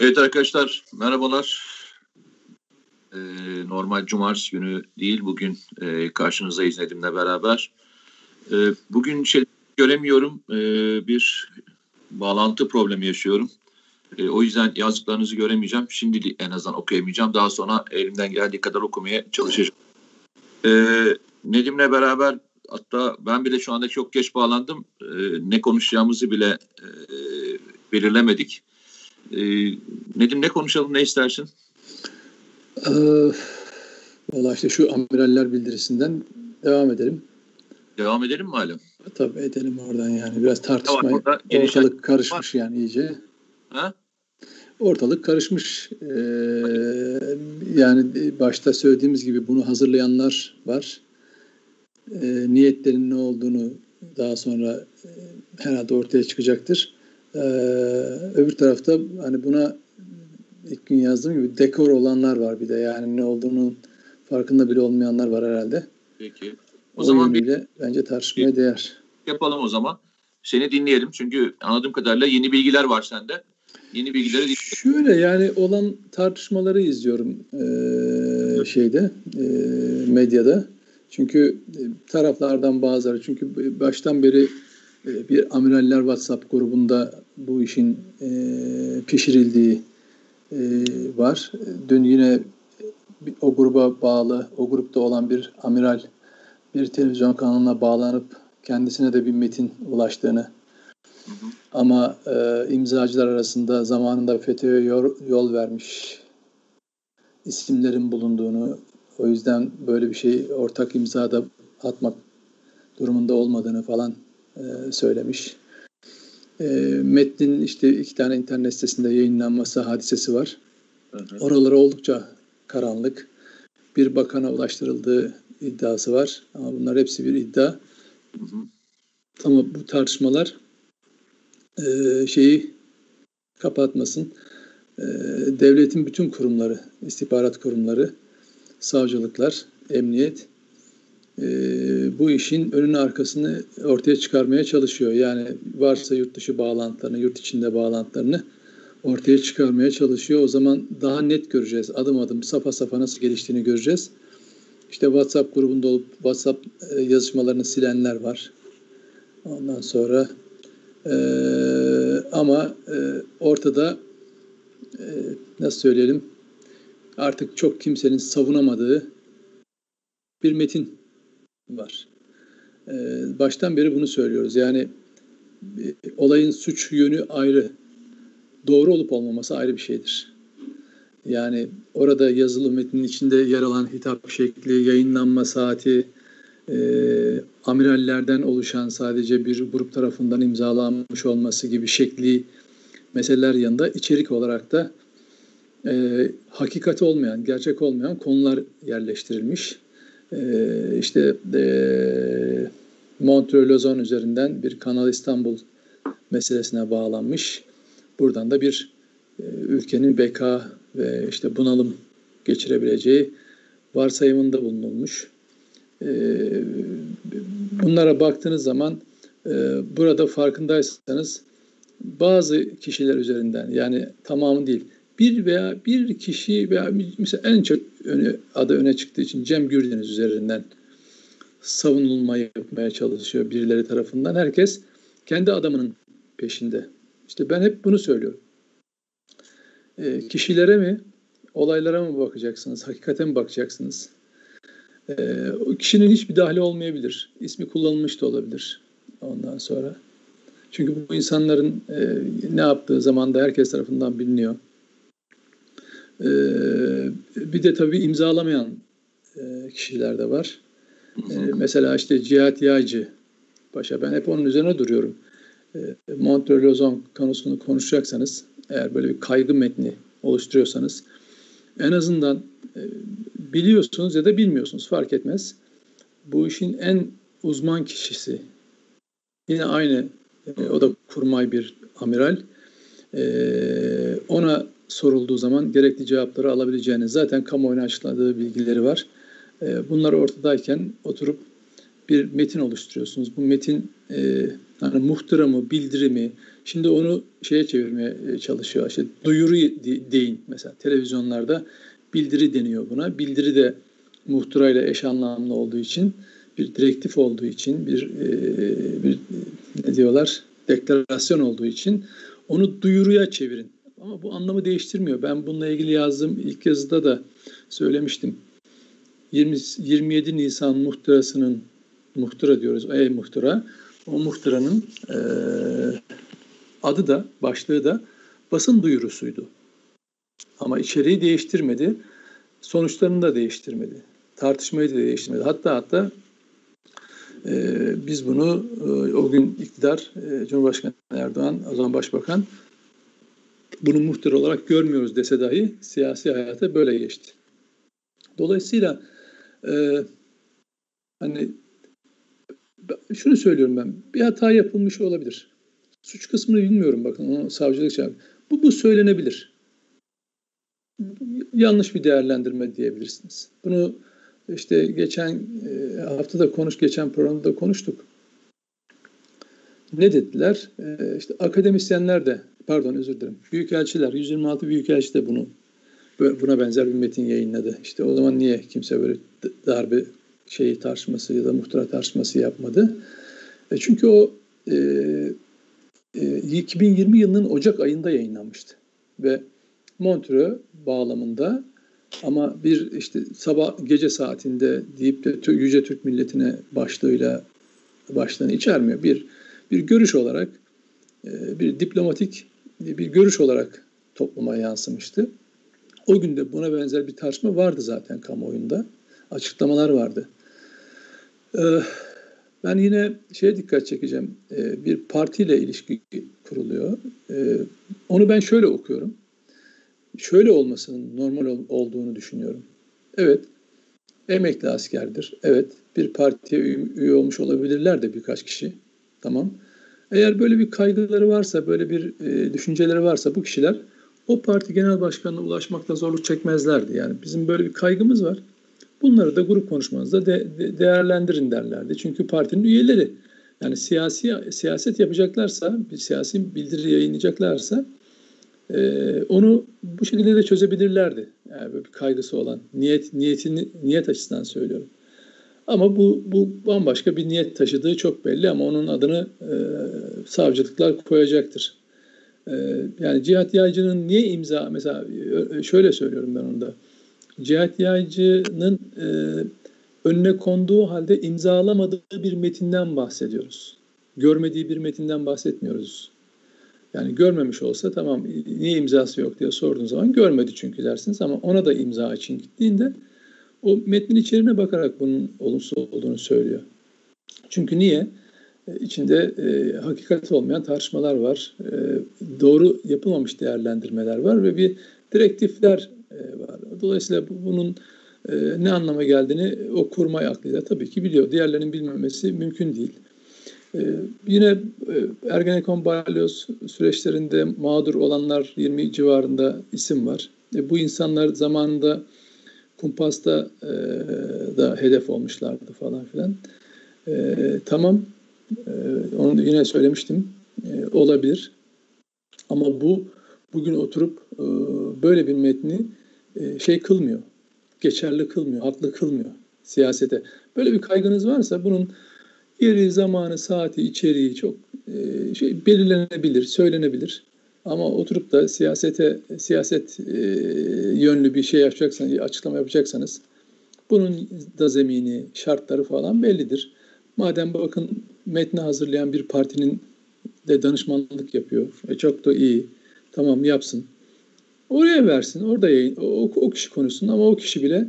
Evet arkadaşlar merhabalar. Ee, normal cumartesi günü değil bugün e, karşınızdayız Nedim'le beraber. E, bugün şey göremiyorum e, bir bağlantı problemi yaşıyorum. E, o yüzden yazdıklarınızı göremeyeceğim. Şimdi en azından okuyamayacağım. Daha sonra elimden geldiği kadar okumaya çalışacağım. E, Nedim'le beraber hatta ben bile şu anda çok geç bağlandım. E, ne konuşacağımızı bile e, belirlemedik. E, Nedim ne konuşalım ne istersin? Ee, Valla işte şu amiraller bildirisinden devam edelim. Devam edelim mi hala? Tabii edelim oradan yani. Biraz tartışma. Tamam, ortalık karışmış yani iyice. Ha? Ortalık karışmış. Ee, yani başta söylediğimiz gibi bunu hazırlayanlar var. Ee, niyetlerin ne olduğunu daha sonra e, herhalde ortaya çıkacaktır. Ee, öbür tarafta hani buna ilk gün yazdığım gibi dekor olanlar var bir de yani ne olduğunun farkında bile olmayanlar var herhalde. Peki. O, o zaman bir bence tartışmaya bir, değer. Yapalım o zaman. Seni dinleyelim çünkü anladığım kadarıyla yeni bilgiler var sende. Yeni bilgileri dinleyelim. Şöyle yani olan tartışmaları izliyorum ee, şeyde e, medyada. Çünkü e, taraflardan bazıları çünkü baştan beri e, bir amiraller WhatsApp grubunda bu işin e, pişirildiği e, var. Dün yine o gruba bağlı, o grupta olan bir amiral bir televizyon kanalına bağlanıp kendisine de bir metin ulaştığını ama e, imzacılar arasında zamanında FETÖ'ye yol, yol vermiş isimlerin bulunduğunu o yüzden böyle bir şey ortak imzada atmak durumunda olmadığını falan e, söylemiş. E, metnin işte iki tane internet sitesinde yayınlanması hadisesi var. Hı hı. Oraları oldukça karanlık. Bir bakana ulaştırıldığı iddiası var. Ama bunlar hepsi bir iddia. Hı hı. Ama bu tartışmalar e, şeyi kapatmasın. E, devletin bütün kurumları, istihbarat kurumları, savcılıklar, emniyet e, bu işin önünü arkasını ortaya çıkarmaya çalışıyor. Yani varsa yurt dışı bağlantılarını, yurt içinde bağlantılarını ortaya çıkarmaya çalışıyor. O zaman daha net göreceğiz. Adım adım safa safa nasıl geliştiğini göreceğiz. İşte WhatsApp grubunda olup WhatsApp e, yazışmalarını silenler var. Ondan sonra e, ama e, ortada e, nasıl söyleyelim artık çok kimsenin savunamadığı bir metin var. Ee, baştan beri bunu söylüyoruz. Yani e, olayın suç yönü ayrı. Doğru olup olmaması ayrı bir şeydir. Yani orada yazılı metnin içinde yer alan hitap şekli, yayınlanma saati, e, amirallerden oluşan sadece bir grup tarafından imzalanmış olması gibi şekli meseleler yanında içerik olarak da e, hakikati olmayan, gerçek olmayan konular yerleştirilmiş. E, işte e, Montreux Lozon üzerinden bir Kanal İstanbul meselesine bağlanmış. Buradan da bir e, ülkenin beka ve işte bunalım geçirebileceği varsayımında bulunulmuş. E, bunlara baktığınız zaman e, burada farkındaysanız bazı kişiler üzerinden yani tamamı değil bir veya bir kişi veya mesela en çok öne, adı öne çıktığı için Cem Gürdeniz üzerinden savunulma yapmaya çalışıyor birileri tarafından. Herkes kendi adamının peşinde. İşte ben hep bunu söylüyorum. E, kişilere mi, olaylara mı bakacaksınız, hakikate mi bakacaksınız? E, o kişinin hiçbir dahli olmayabilir. İsmi kullanılmış da olabilir ondan sonra. Çünkü bu insanların e, ne yaptığı zamanda herkes tarafından biliniyor. Ee, bir de tabii imzalamayan e, kişiler de var. Ee, mesela işte Cihat Yağcı Paşa ben hep onun üzerine duruyorum. Ee, Montreux Lozon konusunu konuşacaksanız eğer böyle bir kaygı metni oluşturuyorsanız en azından e, biliyorsunuz ya da bilmiyorsunuz fark etmez. Bu işin en uzman kişisi yine aynı e, o da kurmay bir amiral. Ona sorulduğu zaman gerekli cevapları alabileceğini zaten kamuoyuna açıkladığı bilgileri var. Ee, bunlar ortadayken oturup bir metin oluşturuyorsunuz. Bu metin e, hani muhtıramı, bildirimi, Şimdi onu şeye çevirmeye e, çalışıyor. İşte duyuru deyin mesela televizyonlarda bildiri deniyor buna. Bildiri de muhtırayla eş anlamlı olduğu için bir direktif olduğu için bir, e, bir ne diyorlar deklarasyon olduğu için onu duyuruya çevirin. Ama bu anlamı değiştirmiyor. Ben bununla ilgili yazdığım ilk yazıda da söylemiştim. 20, 27 Nisan muhtırasının muhtıra diyoruz, ey muhtıra. O muhtıranın e, adı da, başlığı da basın duyurusuydu. Ama içeriği değiştirmedi. Sonuçlarını da değiştirmedi. Tartışmayı da değiştirmedi. Hatta hatta e, biz bunu e, o gün iktidar e, Cumhurbaşkanı Erdoğan, o zaman Başbakan bunu muhtar olarak görmüyoruz dese dahi siyasi hayata böyle geçti. Dolayısıyla e, hani şunu söylüyorum ben bir hata yapılmış olabilir. Suç kısmını bilmiyorum bakın onu savcılık çağırdı. Bu, bu söylenebilir. Yanlış bir değerlendirme diyebilirsiniz. Bunu işte geçen e, haftada konuş, geçen programda konuştuk. Ne dediler? E, işte akademisyenler de, pardon özür dilerim, büyükelçiler, 126 büyükelçi de bunu buna benzer bir metin yayınladı. İşte o zaman niye kimse böyle darbe şeyi tartışması ya da muhtıra tartışması yapmadı? E çünkü o e, e, 2020 yılının Ocak ayında yayınlanmıştı ve Montreux bağlamında ama bir işte sabah gece saatinde deyip de Yüce Türk milletine başlığıyla başlığını içermiyor. Bir bir görüş olarak e, bir diplomatik bir görüş olarak topluma yansımıştı. O günde buna benzer bir tartışma vardı zaten kamuoyunda. Açıklamalar vardı. E, ben yine şeye dikkat çekeceğim. E, bir partiyle ilişki kuruluyor. Onu ben şöyle okuyorum şöyle olmasının normal olduğunu düşünüyorum. Evet, emekli askerdir. Evet, bir partiye üye olmuş olabilirler de birkaç kişi. Tamam. Eğer böyle bir kaygıları varsa, böyle bir e, düşünceleri varsa bu kişiler o parti genel başkanına ulaşmakta zorluk çekmezlerdi. Yani bizim böyle bir kaygımız var. Bunları da grup konuşmanızda de, de, değerlendirin derlerdi. Çünkü partinin üyeleri yani siyasi siyaset yapacaklarsa, bir siyasi bildiri yayınlayacaklarsa ee, onu bu şekilde de çözebilirlerdi. Yani böyle bir kaygısı olan niyet niyetini niyet açısından söylüyorum. Ama bu bu bambaşka bir niyet taşıdığı çok belli ama onun adını e, savcılıklar koyacaktır. E, yani Cihat Yaycı'nın niye imza mesela şöyle söylüyorum ben onda. Cihat Yaycı'nın e, önüne konduğu halde imzalamadığı bir metinden bahsediyoruz. Görmediği bir metinden bahsetmiyoruz. Yani görmemiş olsa tamam niye imzası yok diye sorduğun zaman görmedi çünkü dersiniz ama ona da imza için gittiğinde o metnin içeriğine bakarak bunun olumsuz olduğunu söylüyor. Çünkü niye? E, içinde e, hakikat olmayan tartışmalar var. E, doğru yapılmamış değerlendirmeler var ve bir direktifler e, var. Dolayısıyla bunun e, ne anlama geldiğini o kurmay aklıyla tabii ki biliyor. Diğerlerinin bilmemesi mümkün değil. Ee, yine e, Ergenekon balyoz süreçlerinde mağdur olanlar 20 civarında isim var. E, bu insanlar zamanında kumpasta e, da hedef olmuşlardı falan filan. E, tamam, e, onu yine söylemiştim, e, olabilir. Ama bu bugün oturup e, böyle bir metni e, şey kılmıyor, geçerli kılmıyor, haklı kılmıyor siyasete. Böyle bir kaygınız varsa bunun Yeri, zamanı, saati, içeriği çok e, şey belirlenebilir, söylenebilir. Ama oturup da siyasete siyaset e, yönlü bir şey yapacaksanız, açıklama yapacaksanız bunun da zemini, şartları falan bellidir. Madem bakın metni hazırlayan bir partinin de danışmanlık yapıyor. E çok da iyi. Tamam yapsın. Oraya versin. Orada yayın. O, o kişi konuşsun ama o kişi bile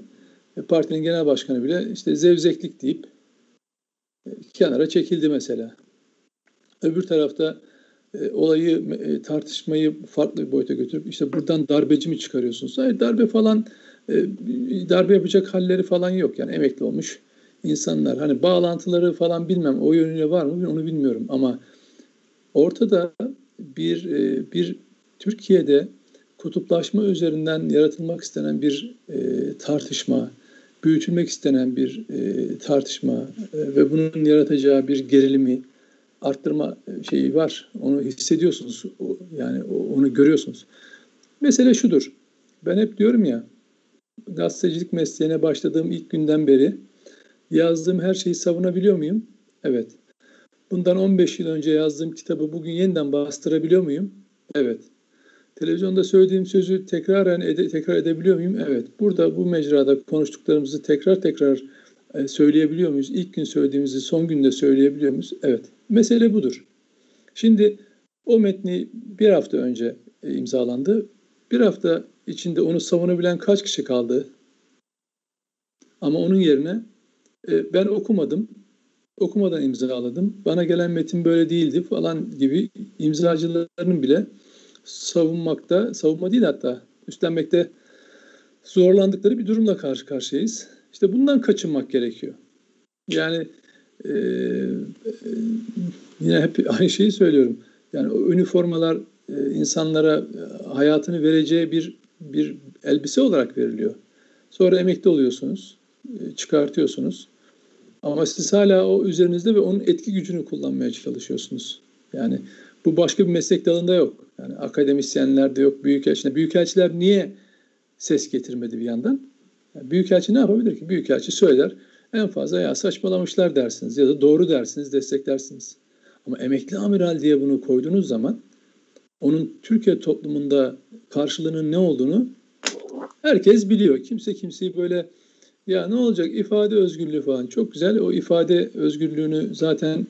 e, partinin genel başkanı bile işte zevzeklik deyip kenara çekildi mesela. Öbür tarafta e, olayı e, tartışmayı farklı bir boyuta götürüp işte buradan darbeci mi çıkarıyorsunuz? Hayır darbe falan e, darbe yapacak halleri falan yok yani emekli olmuş insanlar. Hani bağlantıları falan bilmem o yönüyle var mı onu bilmiyorum ama ortada bir e, bir Türkiye'de kutuplaşma üzerinden yaratılmak istenen bir e, tartışma, büyütülmek istenen bir e, tartışma e, ve bunun yaratacağı bir gerilimi arttırma şeyi var. Onu hissediyorsunuz. Yani onu görüyorsunuz. Mesele şudur. Ben hep diyorum ya gazetecilik mesleğine başladığım ilk günden beri yazdığım her şeyi savunabiliyor muyum? Evet. Bundan 15 yıl önce yazdığım kitabı bugün yeniden bastırabiliyor muyum? Evet. Televizyonda söylediğim sözü tekrar ede, tekrar edebiliyor muyum? Evet. Burada bu mecrada konuştuklarımızı tekrar tekrar e, söyleyebiliyor muyuz? İlk gün söylediğimizi son günde söyleyebiliyor muyuz? Evet. Mesele budur. Şimdi o metni bir hafta önce e, imzalandı. Bir hafta içinde onu savunabilen kaç kişi kaldı? Ama onun yerine e, ben okumadım, okumadan imzaladım, bana gelen metin böyle değildi falan gibi imzacıların bile savunmakta, savunma değil hatta üstlenmekte zorlandıkları bir durumla karşı karşıyayız. İşte bundan kaçınmak gerekiyor. Yani e, yine hep aynı şeyi söylüyorum. Yani o üniformalar e, insanlara e, hayatını vereceği bir bir elbise olarak veriliyor. Sonra emekli oluyorsunuz, e, çıkartıyorsunuz. Ama siz hala o üzerinizde ve onun etki gücünü kullanmaya çalışıyorsunuz. Yani bu başka bir meslek dalında yok. Yani akademisyenlerde yok, büyükelçilerde. Büyükelçiler niye ses getirmedi bir yandan? Yani büyükelçi ne yapabilir ki? Büyükelçi söyler, en fazla ya saçmalamışlar dersiniz ya da doğru dersiniz, desteklersiniz. Ama emekli amiral diye bunu koyduğunuz zaman onun Türkiye toplumunda karşılığının ne olduğunu herkes biliyor. Kimse kimseyi böyle ya ne olacak ifade özgürlüğü falan çok güzel. O ifade özgürlüğünü zaten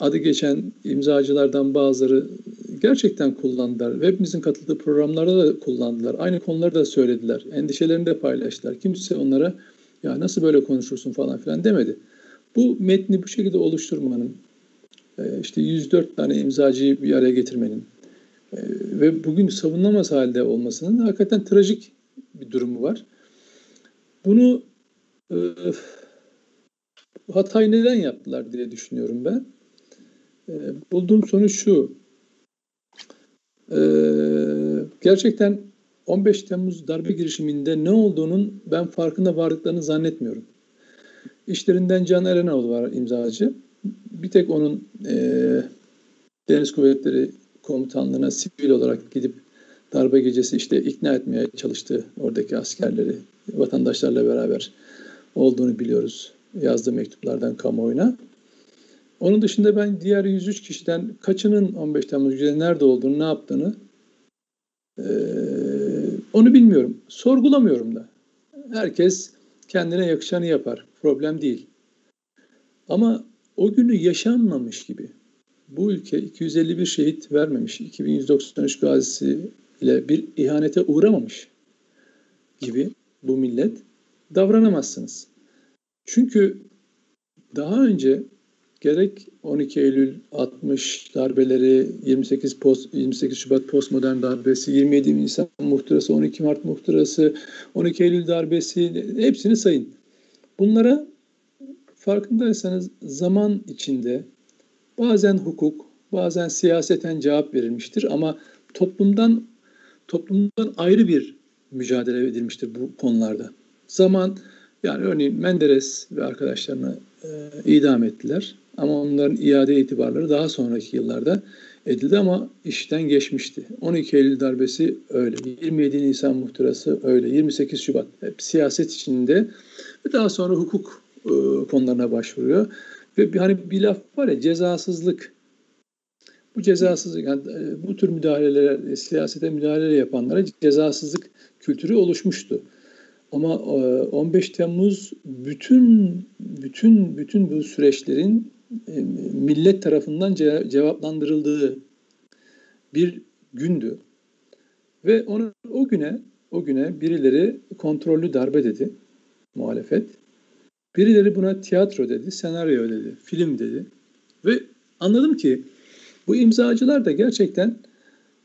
adı geçen imzacılardan bazıları gerçekten kullandılar. Hepimizin katıldığı programlarda da kullandılar. Aynı konuları da söylediler. Endişelerini de paylaştılar. Kimse onlara ya nasıl böyle konuşursun falan filan demedi. Bu metni bu şekilde oluşturmanın, e, işte 104 tane imzacıyı bir araya getirmenin e, ve bugün savunamaz halde olmasının hakikaten trajik bir durumu var. Bunu e, hatayı neden yaptılar diye düşünüyorum ben. Bulduğum sonuç şu. Gerçekten 15 Temmuz darbe girişiminde ne olduğunun ben farkında vardıklarını zannetmiyorum. İşlerinden Can Erenoğlu var imzacı. Bir tek onun e, Deniz Kuvvetleri Komutanlığı'na sivil olarak gidip darbe gecesi işte ikna etmeye çalıştı oradaki askerleri. Vatandaşlarla beraber olduğunu biliyoruz yazdığı mektuplardan kamuoyuna. Onun dışında ben diğer 103 kişiden kaçının 15 Temmuz gecesi nerede olduğunu, ne yaptığını e, onu bilmiyorum. Sorgulamıyorum da. Herkes kendine yakışanı yapar. Problem değil. Ama o günü yaşanmamış gibi bu ülke 251 şehit vermemiş, 2193 gazisi ile bir ihanete uğramamış gibi bu millet davranamazsınız. Çünkü daha önce gerek 12 Eylül 60 darbeleri, 28 post, 28 Şubat postmodern darbesi, 27 Nisan muhtırası, 12 Mart muhtırası, 12 Eylül darbesi hepsini sayın. Bunlara farkındaysanız zaman içinde bazen hukuk, bazen siyaseten cevap verilmiştir ama toplumdan toplumdan ayrı bir mücadele edilmiştir bu konularda. Zaman yani örneğin Menderes ve arkadaşlarını e, idam ettiler. Ama onların iade itibarları daha sonraki yıllarda edildi ama işten geçmişti. 12 Eylül darbesi öyle. 27 Nisan muhtırası öyle. 28 Şubat hep siyaset içinde ve daha sonra hukuk e, konularına başvuruyor. Ve bir, hani bir laf var ya cezasızlık. Bu cezasızlık yani e, bu tür müdahalelere, siyasete müdahale yapanlara cezasızlık kültürü oluşmuştu. Ama 15 e, Temmuz bütün bütün bütün bu süreçlerin e, millet tarafından cevaplandırıldığı bir gündü. Ve onu o güne o güne birileri kontrollü darbe dedi muhalefet. Birileri buna tiyatro dedi, senaryo dedi, film dedi. Ve anladım ki bu imzacılar da gerçekten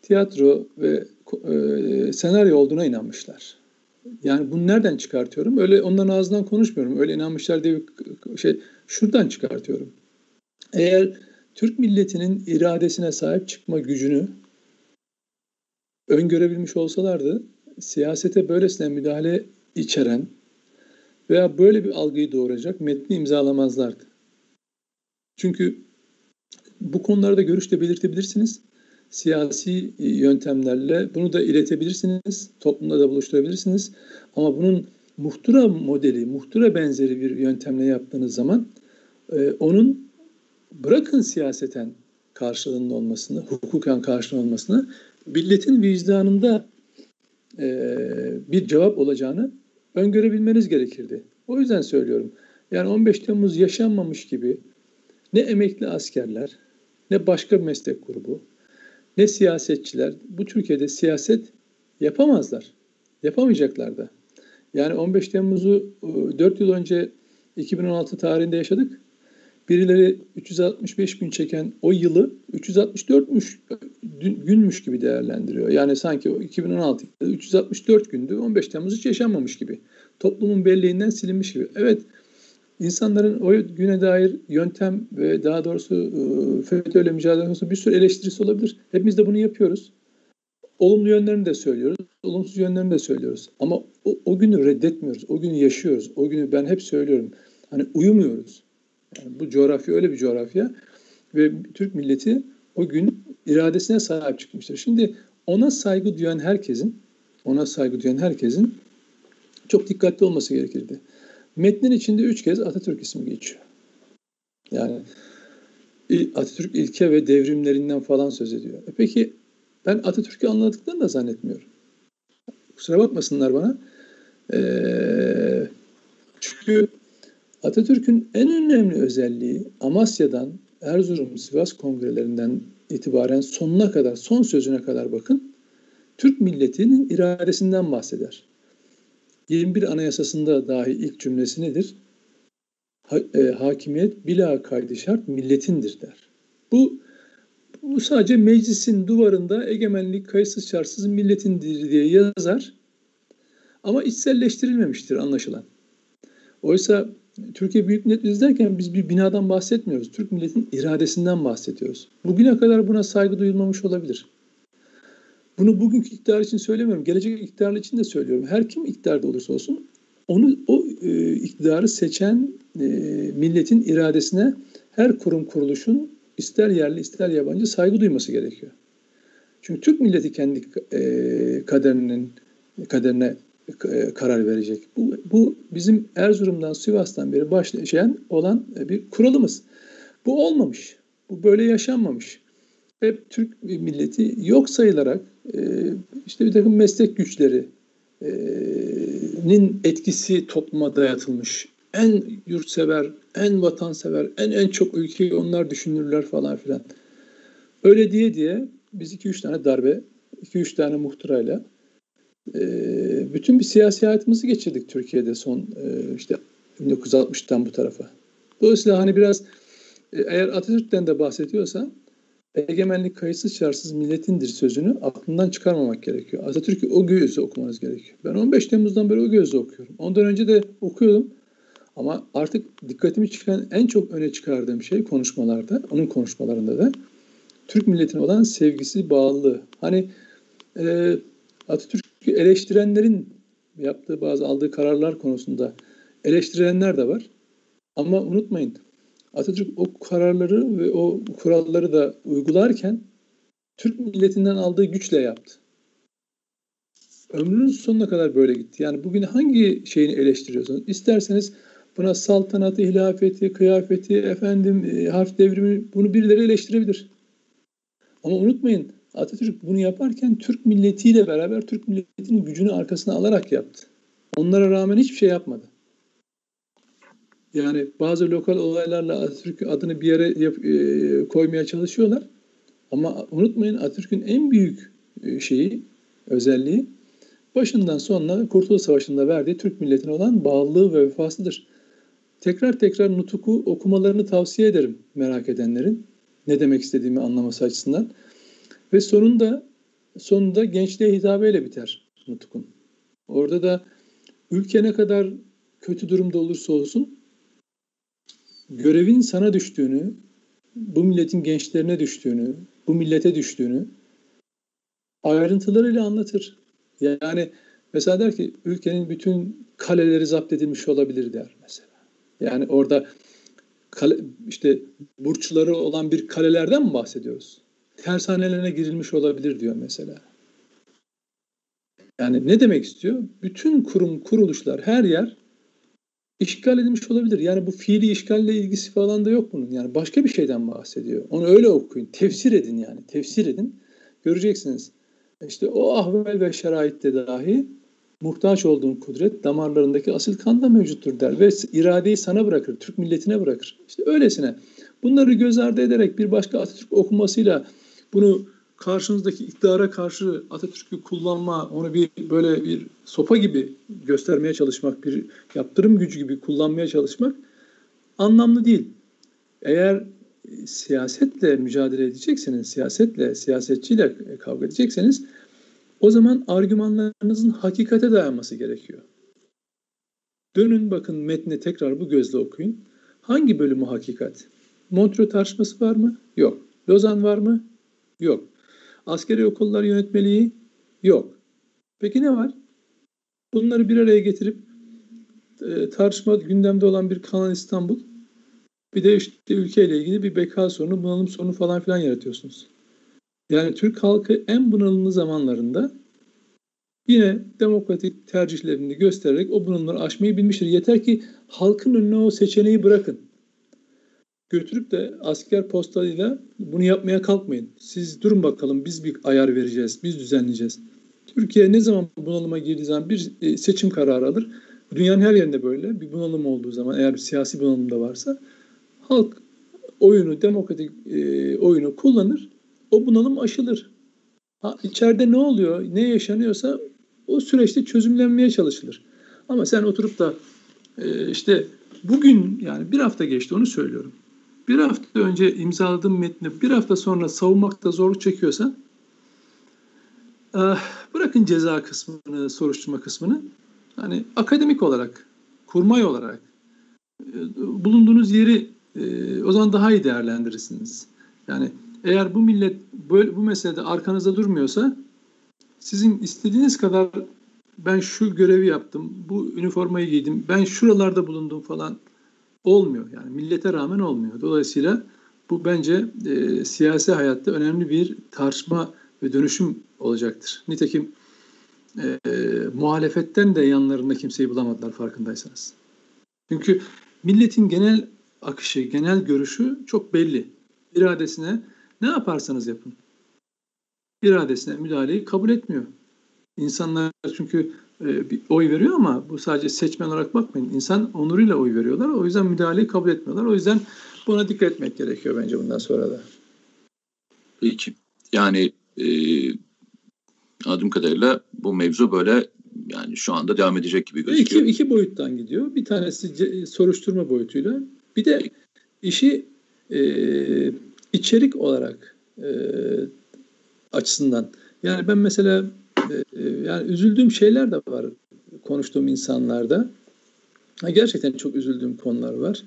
tiyatro ve e, senaryo olduğuna inanmışlar. Yani bunu nereden çıkartıyorum? Öyle onların ağzından konuşmuyorum. Öyle inanmışlar diye bir şey şuradan çıkartıyorum. Eğer Türk milletinin iradesine sahip çıkma gücünü öngörebilmiş olsalardı siyasete böylesine müdahale içeren veya böyle bir algıyı doğuracak metni imzalamazlardı. Çünkü bu konularda görüş de belirtebilirsiniz. Siyasi yöntemlerle bunu da iletebilirsiniz. Toplumda da buluşturabilirsiniz. Ama bunun muhtıra modeli, muhtıra benzeri bir yöntemle yaptığınız zaman e, onun bırakın siyaseten karşılığının olmasını, hukuken karşılığının olmasını, milletin vicdanında e, bir cevap olacağını öngörebilmeniz gerekirdi. O yüzden söylüyorum. Yani 15 Temmuz yaşanmamış gibi ne emekli askerler, ne başka meslek grubu, ne siyasetçiler bu Türkiye'de siyaset yapamazlar. Yapamayacaklar da. Yani 15 Temmuz'u 4 e, yıl önce 2016 tarihinde yaşadık. Birileri 365 gün çeken o yılı 364'müş günmüş gibi değerlendiriyor. Yani sanki 2016 364 gündü 15 Temmuz hiç yaşanmamış gibi. Toplumun belleğinden silinmiş gibi. Evet insanların o güne dair yöntem ve daha doğrusu e, FETÖ'yle mücadele konusunda bir sürü eleştirisi olabilir. Hepimiz de bunu yapıyoruz. Olumlu yönlerini de söylüyoruz, olumsuz yönlerini de söylüyoruz. Ama o, o günü reddetmiyoruz, o günü yaşıyoruz. O günü ben hep söylüyorum. Hani uyumuyoruz. Yani bu coğrafya öyle bir coğrafya ve Türk milleti o gün iradesine sahip çıkmıştır. Şimdi ona saygı duyan herkesin, ona saygı duyan herkesin çok dikkatli olması gerekirdi. Metnin içinde üç kez Atatürk ismi geçiyor. Yani Atatürk ilke ve devrimlerinden falan söz ediyor. E peki ben Atatürk'ü anladıklarını da zannetmiyorum. Kusura bakmasınlar bana. Ee, çünkü Atatürk'ün en önemli özelliği Amasya'dan Erzurum, Sivas kongrelerinden itibaren sonuna kadar, son sözüne kadar bakın. Türk milletinin iradesinden bahseder. 21 Anayasası'nda dahi ilk cümlesi nedir? Ha, e, hakimiyet bila kaydı şart milletindir der. Bu bu sadece meclisin duvarında egemenlik kayıtsız şartsız milletindir diye yazar. Ama içselleştirilmemiştir anlaşılan. Oysa Türkiye Büyük Millet Meclisi biz bir binadan bahsetmiyoruz. Türk milletin iradesinden bahsediyoruz. Bugüne kadar buna saygı duyulmamış olabilir. Bunu bugünkü iktidar için söylemiyorum. Gelecek iktidar için de söylüyorum. Her kim iktidarda olursa olsun onu o e, iktidarı seçen e, milletin iradesine her kurum kuruluşun ister yerli ister yabancı saygı duyması gerekiyor. Çünkü Türk milleti kendi e, kaderinin kaderine e, karar verecek. Bu, bu bizim Erzurum'dan Sivas'tan beri başlayan olan bir kuralımız. Bu olmamış. Bu böyle yaşanmamış. Hep Türk milleti yok sayılarak e, işte bir takım meslek güçlerinin etkisi topluma dayatılmış. En yurtsever, en vatansever, en en çok ülkeyi onlar düşünürler falan filan. Öyle diye diye biz 2-3 tane darbe, 2-3 tane muhtırayla e, bütün bir siyasi hayatımızı geçirdik Türkiye'de son e, işte 1960'tan bu tarafa. Dolayısıyla hani biraz e, eğer Atatürk'ten de bahsediyorsan egemenlik kayıtsız şartsız milletindir sözünü aklından çıkarmamak gerekiyor. Atatürk'ü o gözle okumanız gerekiyor. Ben 15 Temmuz'dan beri o gözle okuyorum. Ondan önce de okuyordum. Ama artık dikkatimi çeken en çok öne çıkardığım şey konuşmalarda, onun konuşmalarında da Türk milletine olan sevgisi, bağlılığı. Hani e, Atatürk'ü eleştirenlerin yaptığı bazı aldığı kararlar konusunda eleştirenler de var. Ama unutmayın Atatürk o kararları ve o kuralları da uygularken Türk milletinden aldığı güçle yaptı. Ömrünün sonuna kadar böyle gitti. Yani bugün hangi şeyini eleştiriyorsunuz? İsterseniz buna saltanatı, hilafeti, kıyafeti, efendim e, harf devrimi bunu birileri eleştirebilir. Ama unutmayın Atatürk bunu yaparken Türk milletiyle beraber Türk milletinin gücünü arkasına alarak yaptı. Onlara rağmen hiçbir şey yapmadı. Yani bazı lokal olaylarla Atatürk adını bir yere yap, e, koymaya çalışıyorlar. Ama unutmayın Atatürk'ün en büyük e, şeyi, özelliği başından sonuna Kurtuluş Savaşı'nda verdiği Türk milletine olan bağlılığı ve vefasıdır. Tekrar tekrar Nutuk'u okumalarını tavsiye ederim merak edenlerin. Ne demek istediğimi anlaması açısından. Ve sonunda sonunda gençliğe hitabeyle biter Nutuk'un. Orada da ülke ne kadar kötü durumda olursa olsun görevin sana düştüğünü, bu milletin gençlerine düştüğünü, bu millete düştüğünü ayrıntılarıyla anlatır. Yani mesela der ki ülkenin bütün kaleleri zapt edilmiş olabilir der mesela. Yani orada kale, işte burçları olan bir kalelerden mi bahsediyoruz? Tersanelerine girilmiş olabilir diyor mesela. Yani ne demek istiyor? Bütün kurum, kuruluşlar, her yer işgal edilmiş olabilir. Yani bu fiili işgalle ilgisi falan da yok bunun. Yani başka bir şeyden bahsediyor. Onu öyle okuyun. Tefsir edin yani. Tefsir edin. Göreceksiniz. İşte o ahval ve şeraitte dahi muhtaç olduğun kudret damarlarındaki asil kanda mevcuttur der ve iradeyi sana bırakır, Türk milletine bırakır. İşte öylesine. Bunları göz ardı ederek bir başka Atatürk okumasıyla bunu karşınızdaki iktidara karşı Atatürk'ü kullanma, onu bir böyle bir sopa gibi göstermeye çalışmak, bir yaptırım gücü gibi kullanmaya çalışmak anlamlı değil. Eğer siyasetle mücadele edecekseniz, siyasetle, siyasetçiyle kavga edecekseniz o zaman argümanlarınızın hakikate dayanması gerekiyor. Dönün bakın metni tekrar bu gözle okuyun. Hangi bölümü hakikat? Montreux tartışması var mı? Yok. Lozan var mı? Yok. Askeri okullar yönetmeliği? Yok. Peki ne var? Bunları bir araya getirip e, tartışma gündemde olan bir Kanal İstanbul bir de işte ülkeyle ilgili bir beka sorunu, bunalım sorunu falan filan yaratıyorsunuz. Yani Türk halkı en bunalımlı zamanlarında yine demokratik tercihlerini göstererek o bunalımları aşmayı bilmiştir. Yeter ki halkın önüne o seçeneği bırakın. Götürüp de asker postalıyla bunu yapmaya kalkmayın. Siz durun bakalım biz bir ayar vereceğiz, biz düzenleyeceğiz. Türkiye ne zaman bunalıma girdiği zaman bir e, seçim kararı alır. Dünyanın her yerinde böyle bir bunalım olduğu zaman eğer bir siyasi bunalım da varsa halk oyunu, demokratik e, oyunu kullanır o bunalım aşılır. Ha, içeride ne oluyor, ne yaşanıyorsa o süreçte çözümlenmeye çalışılır. Ama sen oturup da e, işte bugün yani bir hafta geçti onu söylüyorum. Bir hafta önce imzaladığım metni bir hafta sonra savunmakta zorluk çekiyorsan e, bırakın ceza kısmını, soruşturma kısmını hani akademik olarak, kurmay olarak e, bulunduğunuz yeri e, o zaman daha iyi değerlendirirsiniz. Yani eğer bu millet böyle bu meselede arkanızda durmuyorsa sizin istediğiniz kadar ben şu görevi yaptım, bu üniformayı giydim, ben şuralarda bulundum falan olmuyor. Yani millete rağmen olmuyor. Dolayısıyla bu bence e, siyasi hayatta önemli bir tartışma ve dönüşüm olacaktır. Nitekim e, muhalefetten de yanlarında kimseyi bulamadılar farkındaysanız. Çünkü milletin genel akışı, genel görüşü çok belli. İradesine ne yaparsanız yapın. İradesine müdahaleyi kabul etmiyor. İnsanlar çünkü bir oy veriyor ama bu sadece seçmen olarak bakmayın. İnsan onuruyla oy veriyorlar. O yüzden müdahaleyi kabul etmiyorlar. O yüzden buna dikkat etmek gerekiyor bence bundan sonra da. Peki. Yani e, adım kadarıyla bu mevzu böyle yani şu anda devam edecek gibi gözüküyor. İki, iki boyuttan gidiyor. Bir tanesi soruşturma boyutuyla. Bir de işi e, içerik olarak e, açısından. Yani ben mesela e, yani üzüldüğüm şeyler de var konuştuğum insanlarda. Gerçekten çok üzüldüğüm konular var.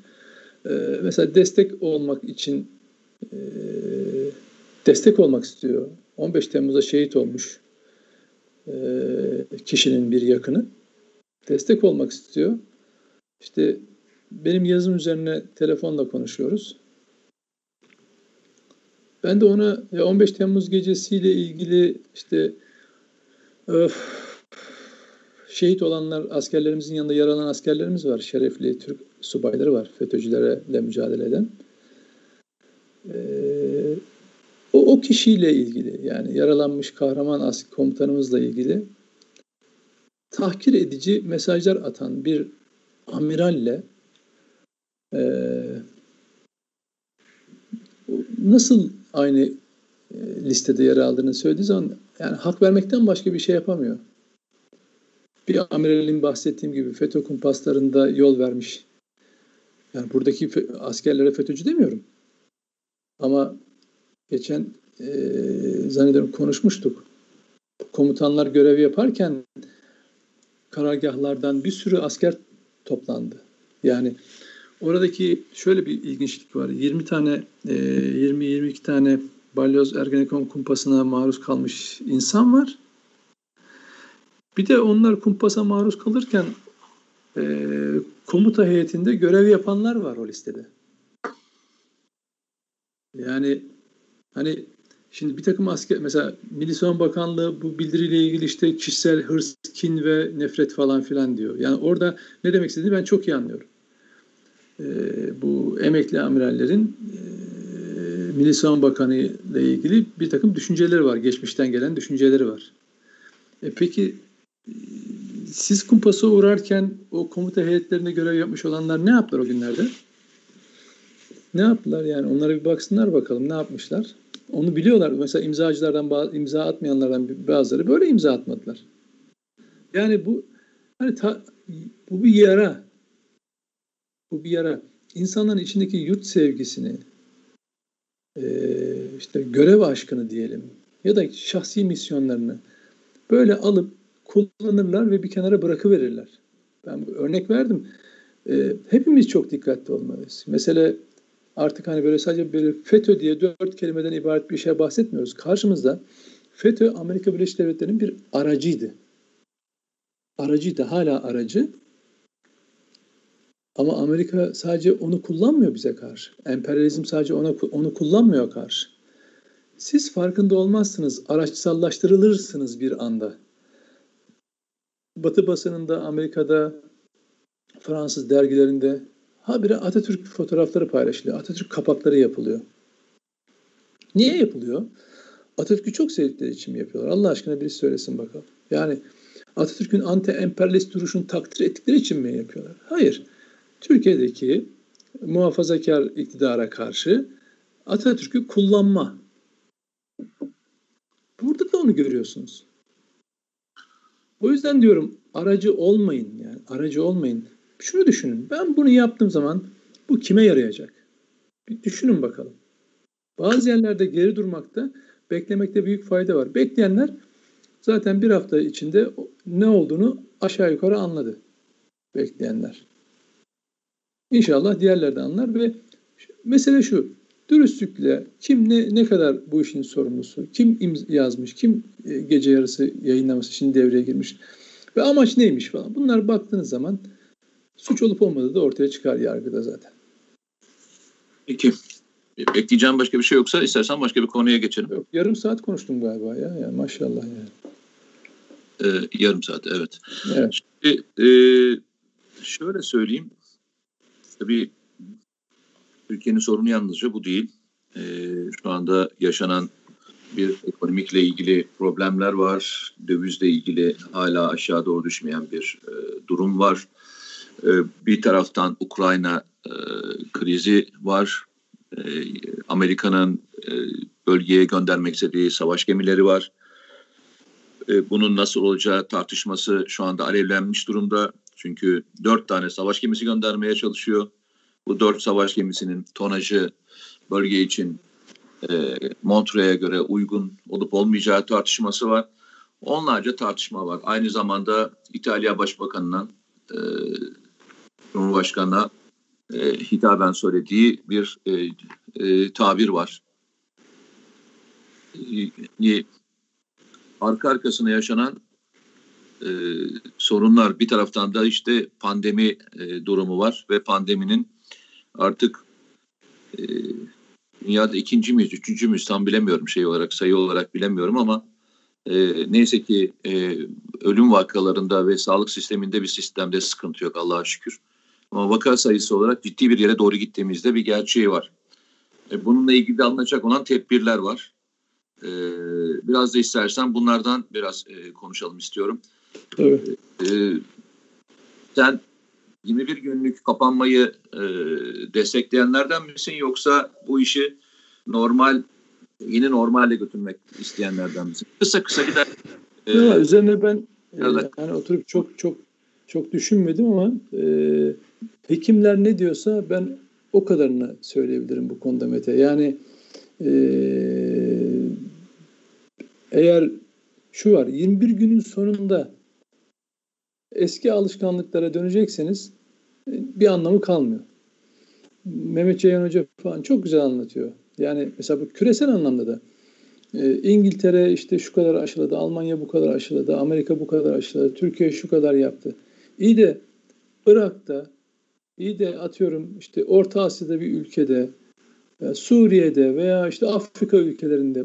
E, mesela destek olmak için e, destek olmak istiyor. 15 Temmuz'da şehit olmuş e, kişinin bir yakını. Destek olmak istiyor. İşte benim yazım üzerine telefonla konuşuyoruz. Ben de ona 15 Temmuz gecesiyle ilgili işte şehit olanlar askerlerimizin yanında yaralanan askerlerimiz var. Şerefli Türk subayları var. FETÖ'cülerle mücadele eden. Ee, o, o kişiyle ilgili yani yaralanmış kahraman asker komutanımızla ilgili tahkir edici mesajlar atan bir amiralle e, nasıl aynı e, listede yer aldığını söylediği zaman yani hak vermekten başka bir şey yapamıyor. Bir amiralin bahsettiğim gibi FETÖ kumpaslarında yol vermiş. Yani buradaki askerlere FETÖ'cü demiyorum. Ama geçen e, zannederim konuşmuştuk. Komutanlar görev yaparken karargahlardan bir sürü asker toplandı. Yani Oradaki şöyle bir ilginçlik var. 20 tane, 20-22 e, tane balyoz Ergenekon kumpasına maruz kalmış insan var. Bir de onlar kumpasa maruz kalırken e, komuta heyetinde görev yapanlar var o listede. Yani hani şimdi bir takım asker mesela Milli Savunma Bakanlığı bu bildiriyle ilgili işte kişisel hırs, kin ve nefret falan filan diyor. Yani orada ne demek istediğini ben çok iyi anlıyorum. Ee, bu emekli amirallerin e, Milli Savunma Bakanı ile ilgili bir takım düşünceleri var. Geçmişten gelen düşünceleri var. E peki siz kumpasa uğrarken o komuta heyetlerinde görev yapmış olanlar ne yaptılar o günlerde? Ne yaptılar yani? Onlara bir baksınlar bakalım ne yapmışlar. Onu biliyorlar. Mesela imzacılardan imza atmayanlardan bazıları böyle imza atmadılar. Yani bu hani ta, bu bir yara. Bu bir yara. İnsanların içindeki yurt sevgisini, işte görev aşkını diyelim ya da şahsi misyonlarını böyle alıp kullanırlar ve bir kenara bırakıverirler. Ben örnek verdim. hepimiz çok dikkatli olmalıyız. Mesela artık hani böyle sadece böyle FETÖ diye dört kelimeden ibaret bir şey bahsetmiyoruz. Karşımızda FETÖ Amerika Birleşik Devletleri'nin bir aracıydı. Aracıydı, hala aracı. Ama Amerika sadece onu kullanmıyor bize karşı. Emperyalizm sadece ona onu kullanmıyor karşı. Siz farkında olmazsınız, araçsallaştırılırsınız bir anda. Batı basınında, Amerika'da, Fransız dergilerinde habire Atatürk fotoğrafları paylaşılıyor. Atatürk kapakları yapılıyor. Niye yapılıyor? Atatürk'ü çok sevdikleri için mi yapıyorlar? Allah aşkına birisi söylesin bakalım. Yani Atatürk'ün anti-emperyalist duruşunu takdir ettikleri için mi yapıyorlar? Hayır. Türkiye'deki muhafazakar iktidara karşı Atatürk'ü kullanma. Burada da onu görüyorsunuz. O yüzden diyorum aracı olmayın yani aracı olmayın. Şunu düşünün. Ben bunu yaptığım zaman bu kime yarayacak? Bir düşünün bakalım. Bazı yerlerde geri durmakta, beklemekte büyük fayda var. Bekleyenler zaten bir hafta içinde ne olduğunu aşağı yukarı anladı. Bekleyenler. İnşallah diğerleri de anlar ve mesele şu. Dürüstlükle kim ne ne kadar bu işin sorumlusu, kim yazmış, kim e, gece yarısı yayınlaması için devreye girmiş ve amaç neymiş falan. Bunlar baktığınız zaman suç olup olmadığı da ortaya çıkar yargıda zaten. Peki. Ekleyeceğim başka bir şey yoksa istersen başka bir konuya geçelim. Yok, yarım saat konuştum galiba ya. Yani maşallah yani. Ee, yarım saat evet. evet. Şimdi, e, şöyle söyleyeyim. Tabii Türkiye'nin sorunu yalnızca bu değil. E, şu anda yaşanan bir ekonomikle ilgili problemler var. Dövizle ilgili hala aşağı doğru düşmeyen bir e, durum var. E, bir taraftan Ukrayna e, krizi var. E, Amerika'nın e, bölgeye göndermek istediği savaş gemileri var. E, bunun nasıl olacağı tartışması şu anda alevlenmiş durumda. Çünkü dört tane savaş gemisi göndermeye çalışıyor. Bu dört savaş gemisinin tonajı bölge için e, Montre'ye göre uygun olup olmayacağı tartışması var. Onlarca tartışma var. Aynı zamanda İtalya Başbakanı'nın e, Cumhurbaşkanı'na e, hitaben söylediği bir e, e, tabir var. E, arka arkasına yaşanan e, sorunlar bir taraftan da işte pandemi e, durumu var ve pandeminin artık e, dünyada ikinci miyiz, üçüncü müyüz tam bilemiyorum şey olarak, sayı olarak bilemiyorum ama e, neyse ki e, ölüm vakalarında ve sağlık sisteminde bir sistemde sıkıntı yok Allah'a şükür. Ama vaka sayısı olarak ciddi bir yere doğru gittiğimizde bir gerçeği var. E, bununla ilgili de alınacak olan tedbirler var. E, biraz da istersen bunlardan biraz e, konuşalım istiyorum. Evet. E, sen 21 günlük kapanmayı e, destekleyenlerden misin yoksa bu işi normal yeni normalle götürmek isteyenlerden misin? Kısa kısa gider. E, ya, üzerine ben e, yani oturup çok çok çok düşünmedim ama e, hekimler ne diyorsa ben o kadarını söyleyebilirim bu konuda Mete. Yani e, eğer şu var 21 günün sonunda eski alışkanlıklara dönecekseniz e, bir anlamı kalmıyor. Mehmet Ceyhan Hoca falan çok güzel anlatıyor. Yani mesela bu küresel anlamda da e, İngiltere işte şu kadar aşıladı, Almanya bu kadar aşıladı, Amerika bu kadar aşıladı, Türkiye şu kadar yaptı. İyi de Irak'ta, iyi de atıyorum işte Orta Asya'da bir ülkede e, Suriye'de veya işte Afrika ülkelerinde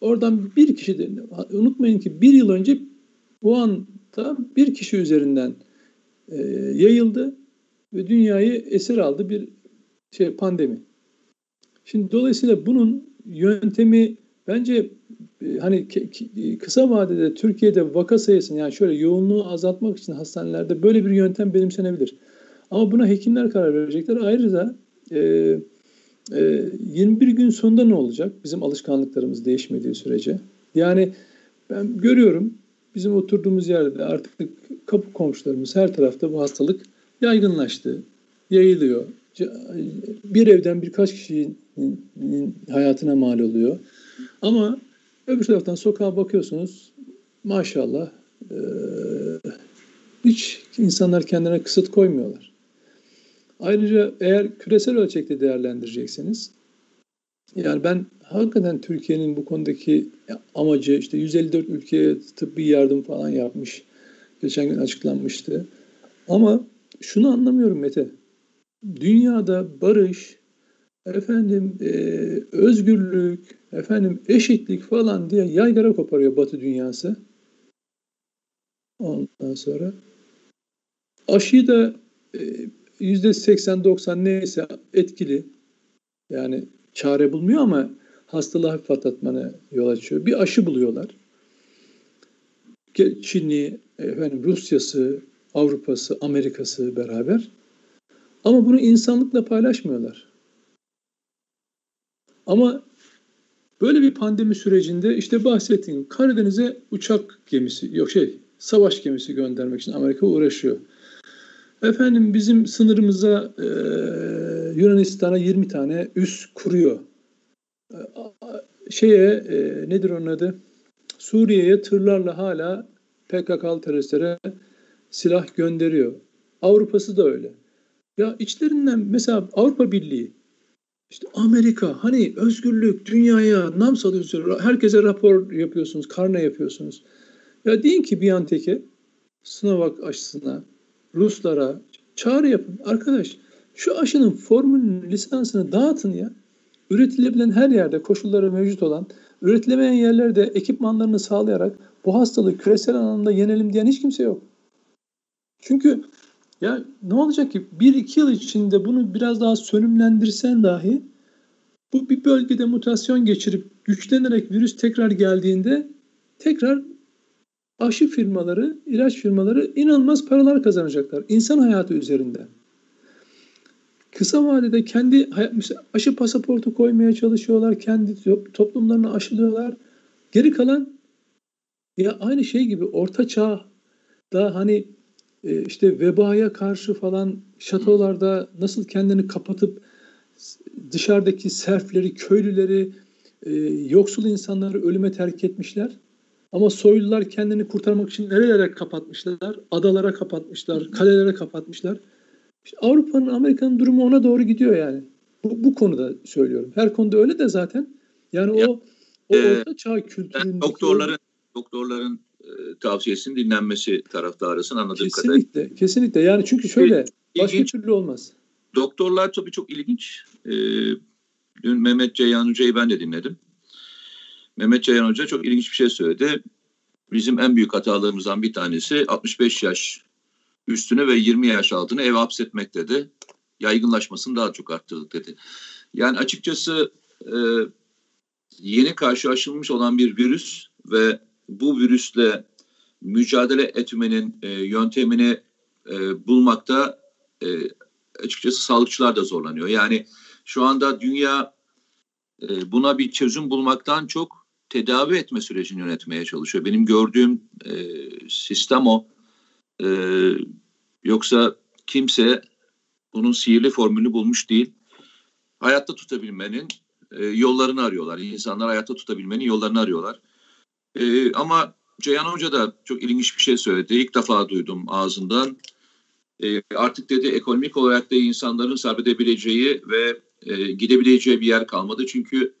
oradan bir kişi de unutmayın ki bir yıl önce bu anda bir kişi üzerinden e, yayıldı ve dünyayı esir aldı bir şey pandemi. Şimdi dolayısıyla bunun yöntemi bence e, hani kısa vadede Türkiye'de vaka sayısını yani şöyle yoğunluğu azaltmak için hastanelerde böyle bir yöntem benimsenebilir. Ama buna hekimler karar verecekler. Ayrıca e, e, 21 gün sonunda ne olacak? Bizim alışkanlıklarımız değişmediği sürece. Yani ben görüyorum bizim oturduğumuz yerde artık kapı komşularımız her tarafta bu hastalık yaygınlaştı, yayılıyor. Bir evden birkaç kişinin hayatına mal oluyor. Ama öbür taraftan sokağa bakıyorsunuz maşallah e, hiç insanlar kendine kısıt koymuyorlar. Ayrıca eğer küresel ölçekte değerlendirecekseniz yani ben hakikaten Türkiye'nin bu konudaki amacı işte 154 ülkeye tıbbi yardım falan yapmış. Geçen gün açıklanmıştı. Ama şunu anlamıyorum Mete. Dünyada barış, efendim e, özgürlük, efendim eşitlik falan diye yaygara koparıyor Batı dünyası. Ondan sonra aşıyı da e, yüzde 80-90 neyse etkili. Yani çare bulmuyor ama hastalığı hafif atlatmana yol açıyor. Bir aşı buluyorlar. Çin'i, efendim Rusya'sı, Avrupa'sı, Amerika'sı beraber. Ama bunu insanlıkla paylaşmıyorlar. Ama böyle bir pandemi sürecinde işte bahsettiğim Karadeniz'e uçak gemisi, yok şey savaş gemisi göndermek için Amerika uğraşıyor. Efendim bizim sınırımıza e, Yunanistan'a 20 tane üs kuruyor. Şeye e, nedir onun adı? Suriye'ye tırlarla hala PKK'lı teröristlere silah gönderiyor. Avrupa'sı da öyle. Ya içlerinden mesela Avrupa Birliği, işte Amerika hani özgürlük, dünyaya nam salıyorsunuz, herkese rapor yapıyorsunuz, karne yapıyorsunuz. Ya deyin ki Biontech'e, Sinovac aşısına, Ruslara çağrı yapın. Arkadaş şu aşının formülünün lisansını dağıtın ya. Üretilebilen her yerde koşulları mevcut olan, üretilemeyen yerlerde ekipmanlarını sağlayarak bu hastalığı küresel anlamda yenelim diyen hiç kimse yok. Çünkü ya ne olacak ki bir iki yıl içinde bunu biraz daha sönümlendirsen dahi bu bir bölgede mutasyon geçirip güçlenerek virüs tekrar geldiğinde tekrar aşı firmaları, ilaç firmaları inanılmaz paralar kazanacaklar insan hayatı üzerinde. Kısa vadede kendi aşı pasaportu koymaya çalışıyorlar, kendi toplumlarını aşılıyorlar. Geri kalan ya aynı şey gibi orta çağ da hani e, işte vebaya karşı falan şatolarda nasıl kendini kapatıp dışarıdaki serfleri, köylüleri, e, yoksul insanları ölüme terk etmişler. Ama soylular kendini kurtarmak için nerelere kapatmışlar? Adalara kapatmışlar, kalelere kapatmışlar. İşte Avrupa'nın, Amerika'nın durumu ona doğru gidiyor yani. Bu, bu konuda söylüyorum. Her konuda öyle de zaten. Yani ya, o o e, orta çağ kültüründeki... Doktorların, doktorların e, tavsiyesinin dinlenmesi taraftarısın anladığım kesinlikle, kadarıyla. Kesinlikle. Kesinlikle. Yani çünkü şöyle başka ilginç, türlü olmaz. Doktorlar tabii çok ilginç. Ee, dün Mehmet Ceyhan Hoca'yı ben de dinledim. Mehmet Ceyhan Hoca çok ilginç bir şey söyledi. Bizim en büyük hatalarımızdan bir tanesi 65 yaş üstünü ve 20 yaş altını eve hapsetmek dedi. Yaygınlaşmasını daha çok arttırdık dedi. Yani açıkçası e, yeni karşı aşılmış olan bir virüs ve bu virüsle mücadele etmenin e, yöntemini e, bulmakta e, açıkçası sağlıkçılar da zorlanıyor. Yani şu anda dünya e, buna bir çözüm bulmaktan çok tedavi etme sürecini yönetmeye çalışıyor. Benim gördüğüm e, sistem o. E, yoksa kimse bunun sihirli formülünü bulmuş değil. Hayatta tutabilmenin e, yollarını arıyorlar. İnsanlar hayatta tutabilmenin yollarını arıyorlar. E, ama Ceyhan Hoca da çok ilginç bir şey söyledi. İlk defa duydum ağzından. E, artık dedi ekonomik olarak da insanların sabredebileceği ve e, gidebileceği bir yer kalmadı. Çünkü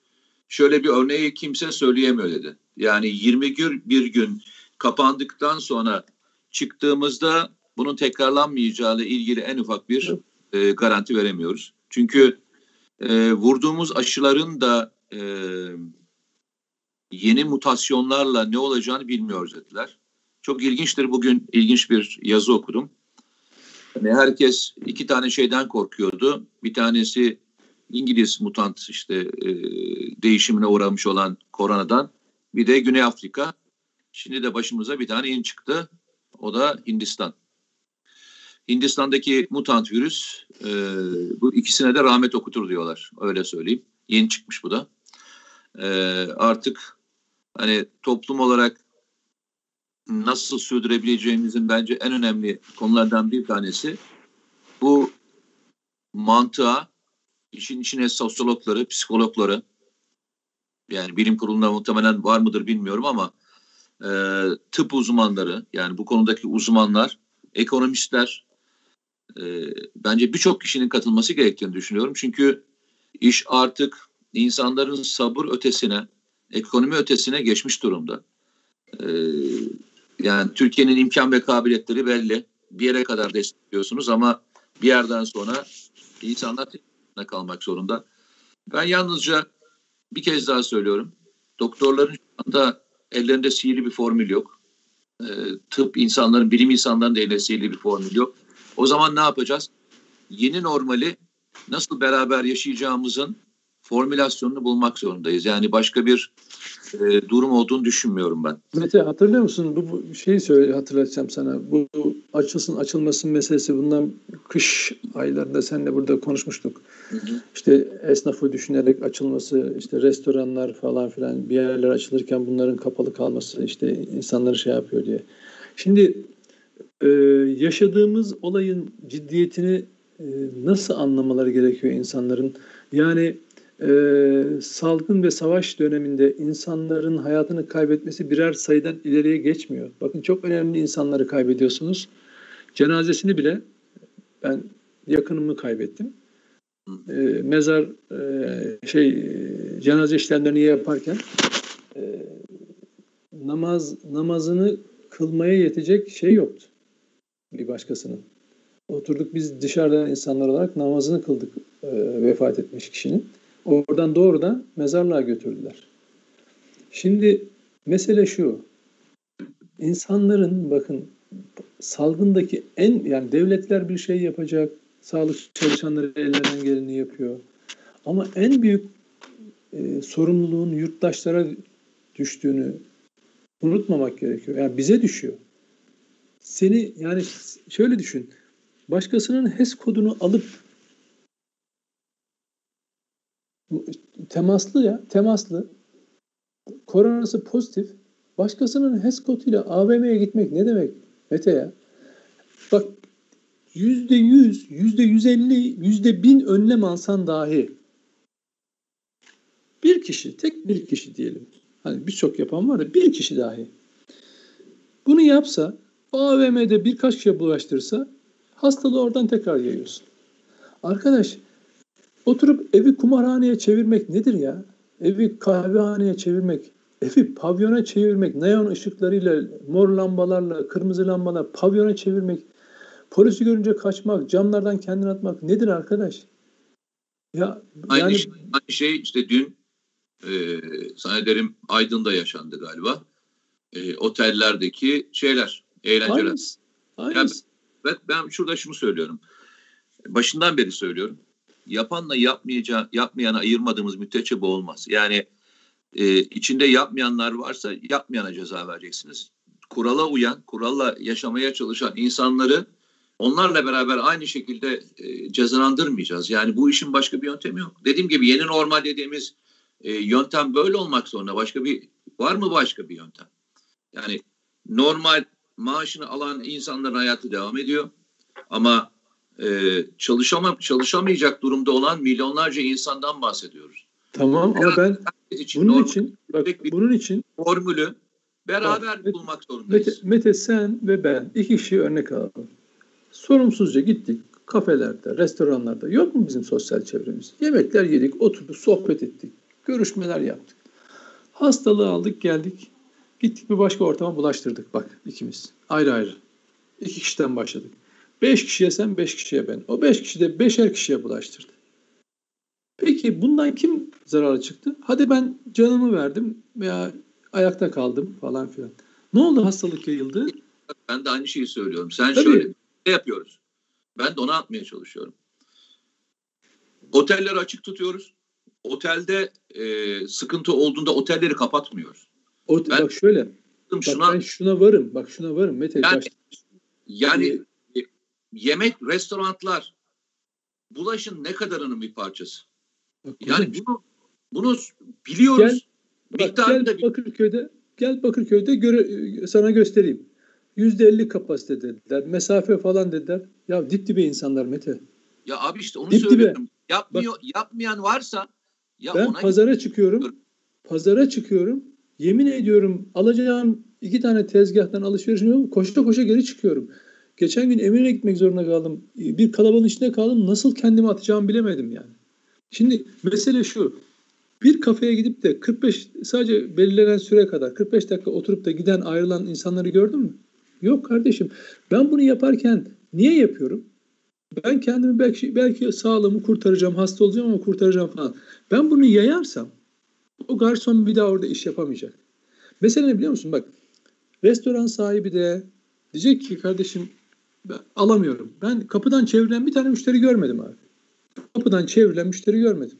şöyle bir örneği kimse söyleyemiyor dedi. Yani 20 gün bir gün kapandıktan sonra çıktığımızda bunun tekrarlanmayacağı ile ilgili en ufak bir e, garanti veremiyoruz. Çünkü e, vurduğumuz aşıların da e, yeni mutasyonlarla ne olacağını bilmiyoruz dediler. Çok ilginçtir. Bugün ilginç bir yazı okudum. Yani herkes iki tane şeyden korkuyordu. Bir tanesi İngiliz mutant işte e, değişimine uğramış olan koronadan. Bir de Güney Afrika. Şimdi de başımıza bir tane in çıktı. O da Hindistan. Hindistan'daki mutant virüs e, bu ikisine de rahmet okutur diyorlar. Öyle söyleyeyim. Yeni çıkmış bu da. E, artık hani toplum olarak nasıl sürdürebileceğimizin bence en önemli konulardan bir tanesi bu mantığa işin içine sosyologları, psikologları yani bilim kurulunda muhtemelen var mıdır bilmiyorum ama e, tıp uzmanları yani bu konudaki uzmanlar, ekonomistler e, bence birçok kişinin katılması gerektiğini düşünüyorum. Çünkü iş artık insanların sabır ötesine, ekonomi ötesine geçmiş durumda. E, yani Türkiye'nin imkan ve kabiliyetleri belli. Bir yere kadar destekliyorsunuz ama bir yerden sonra insanlar kalmak zorunda. Ben yalnızca bir kez daha söylüyorum. Doktorların şu anda ellerinde sihirli bir formül yok. E, tıp insanların, bilim insanlarının da elinde sihirli bir formül yok. O zaman ne yapacağız? Yeni normali nasıl beraber yaşayacağımızın formülasyonunu bulmak zorundayız. Yani başka bir e, durum olduğunu düşünmüyorum ben. Mete hatırlıyor musun? Bu, bu şeyi söyle hatırlatacağım sana. Bu, bu açılsın açılmasın meselesi bundan kış aylarında seninle burada konuşmuştuk. İşte esnafı düşünerek açılması, işte restoranlar falan filan bir yerler açılırken bunların kapalı kalması işte insanları şey yapıyor diye. Şimdi e, yaşadığımız olayın ciddiyetini e, nasıl anlamaları gerekiyor insanların? Yani e, salgın ve savaş döneminde insanların hayatını kaybetmesi birer sayıdan ileriye geçmiyor. Bakın çok önemli insanları kaybediyorsunuz. Cenazesini bile ben yakınımı kaybettim. E, mezar e, şey cenaze işlemlerini yaparken e, namaz namazını kılmaya yetecek şey yoktu bir başkasının. Oturduk biz dışarıdan insanlar olarak namazını kıldık e, vefat etmiş kişinin. Oradan doğrudan mezarlığa götürdüler. Şimdi mesele şu. İnsanların bakın salgındaki en yani devletler bir şey yapacak. Sağlık çalışanları ellerinden geleni yapıyor. Ama en büyük e, sorumluluğun yurttaşlara düştüğünü unutmamak gerekiyor. Yani bize düşüyor. Seni yani şöyle düşün. Başkasının HES kodunu alıp temaslı ya, temaslı. Koronası pozitif. Başkasının HES koduyla AVM'ye gitmek ne demek Mete ya? Yüzde yüz, yüzde yüz elli, yüzde bin önlem alsan dahi bir kişi, tek bir kişi diyelim. Hani birçok yapan var da bir kişi dahi. Bunu yapsa, AVM'de birkaç kişiye bulaştırsa hastalığı oradan tekrar yayıyorsun. Arkadaş Oturup evi kumarhaneye çevirmek nedir ya? Evi kahvehaneye çevirmek, evi pavyona çevirmek, neon ışıklarıyla, mor lambalarla, kırmızı lambalar pavyona çevirmek, polisi görünce kaçmak, camlardan kendini atmak nedir arkadaş? Ya aynı, yani... şey, aynı şey işte dün e, zannederim Aydın'da yaşandı galiba. E, otellerdeki şeyler, eğlenceler. Aynısı. Aynısı. Yani, ben, ben şurada şunu söylüyorum. Başından beri söylüyorum yapanla yapmayacağı, yapmayana ayırmadığımız müddetçe bu olmaz. Yani e, içinde yapmayanlar varsa yapmayana ceza vereceksiniz. Kurala uyan, kuralla yaşamaya çalışan insanları onlarla beraber aynı şekilde e, cezalandırmayacağız. Yani bu işin başka bir yöntemi yok. Dediğim gibi yeni normal dediğimiz e, yöntem böyle olmak zorunda. Başka bir var mı başka bir yöntem? Yani normal maaşını alan insanların hayatı devam ediyor. Ama e, çalışama, çalışamayacak durumda olan milyonlarca insandan bahsediyoruz. Tamam ama ben için bunun için bak, bunun için formülü beraber bak, bulmak zorundayız. Mete, Mete sen ve ben iki kişi örnek alalım. Sorumsuzca gittik kafelerde, restoranlarda yok mu bizim sosyal çevremiz? Yemekler yedik, oturduk, sohbet ettik, görüşmeler yaptık. Hastalığı aldık, geldik. Gittik bir başka ortama bulaştırdık bak ikimiz. Ayrı ayrı. İki kişiden başladık. Beş kişiye sen, beş kişiye ben. O beş kişi de beşer kişiye bulaştırdı. Peki bundan kim zararlı çıktı? Hadi ben canımı verdim veya ayakta kaldım falan filan. Ne oldu hastalık yayıldı? Ben de aynı şeyi söylüyorum. Sen Tabii. şöyle yapıyoruz? Ben de onu atmaya çalışıyorum. Otelleri açık tutuyoruz. Otelde e, sıkıntı olduğunda otelleri kapatmıyoruz. O, Ben- bak şöyle. Bak Şuna ben şuna varım. Bak şuna varım. Mete Yani- baş- yani e, yemek, restoranlar bulaşın ne kadarının bir parçası? bak Yani bunu bunu biliyoruz. bak, miktarını da gel Bakırköy'de gel Bakırköy'de göre, sana göstereyim. Yüzde elli kapasite dediler. Mesafe falan dediler. Ya dip dibe insanlar Mete. Ya abi işte onu Dip dibe. söylüyorum. Yapmıyor, yapmayan varsa ya Ben ona pazara çıkıyorum. Pazara çıkıyorum. Yemin ediyorum alacağım iki tane tezgahtan alışveriş yapıyorum. Koşa koşa geri çıkıyorum. Geçen gün Eminönü'ne gitmek zorunda kaldım. Bir kalabalığın içinde kaldım. Nasıl kendimi atacağımı bilemedim yani. Şimdi mesele şu. Bir kafeye gidip de 45 sadece belirlenen süre kadar 45 dakika oturup da giden ayrılan insanları gördün mü? Yok kardeşim. Ben bunu yaparken niye yapıyorum? Ben kendimi belki belki sağlığımı kurtaracağım, hasta olacağım ama kurtaracağım falan. Ben bunu yayarsam o garson bir daha orada iş yapamayacak. Mesela ne biliyor musun? Bak restoran sahibi de diyecek ki kardeşim ben alamıyorum. Ben kapıdan çevrilen bir tane müşteri görmedim abi. Kapıdan çevrilen müşteri görmedim.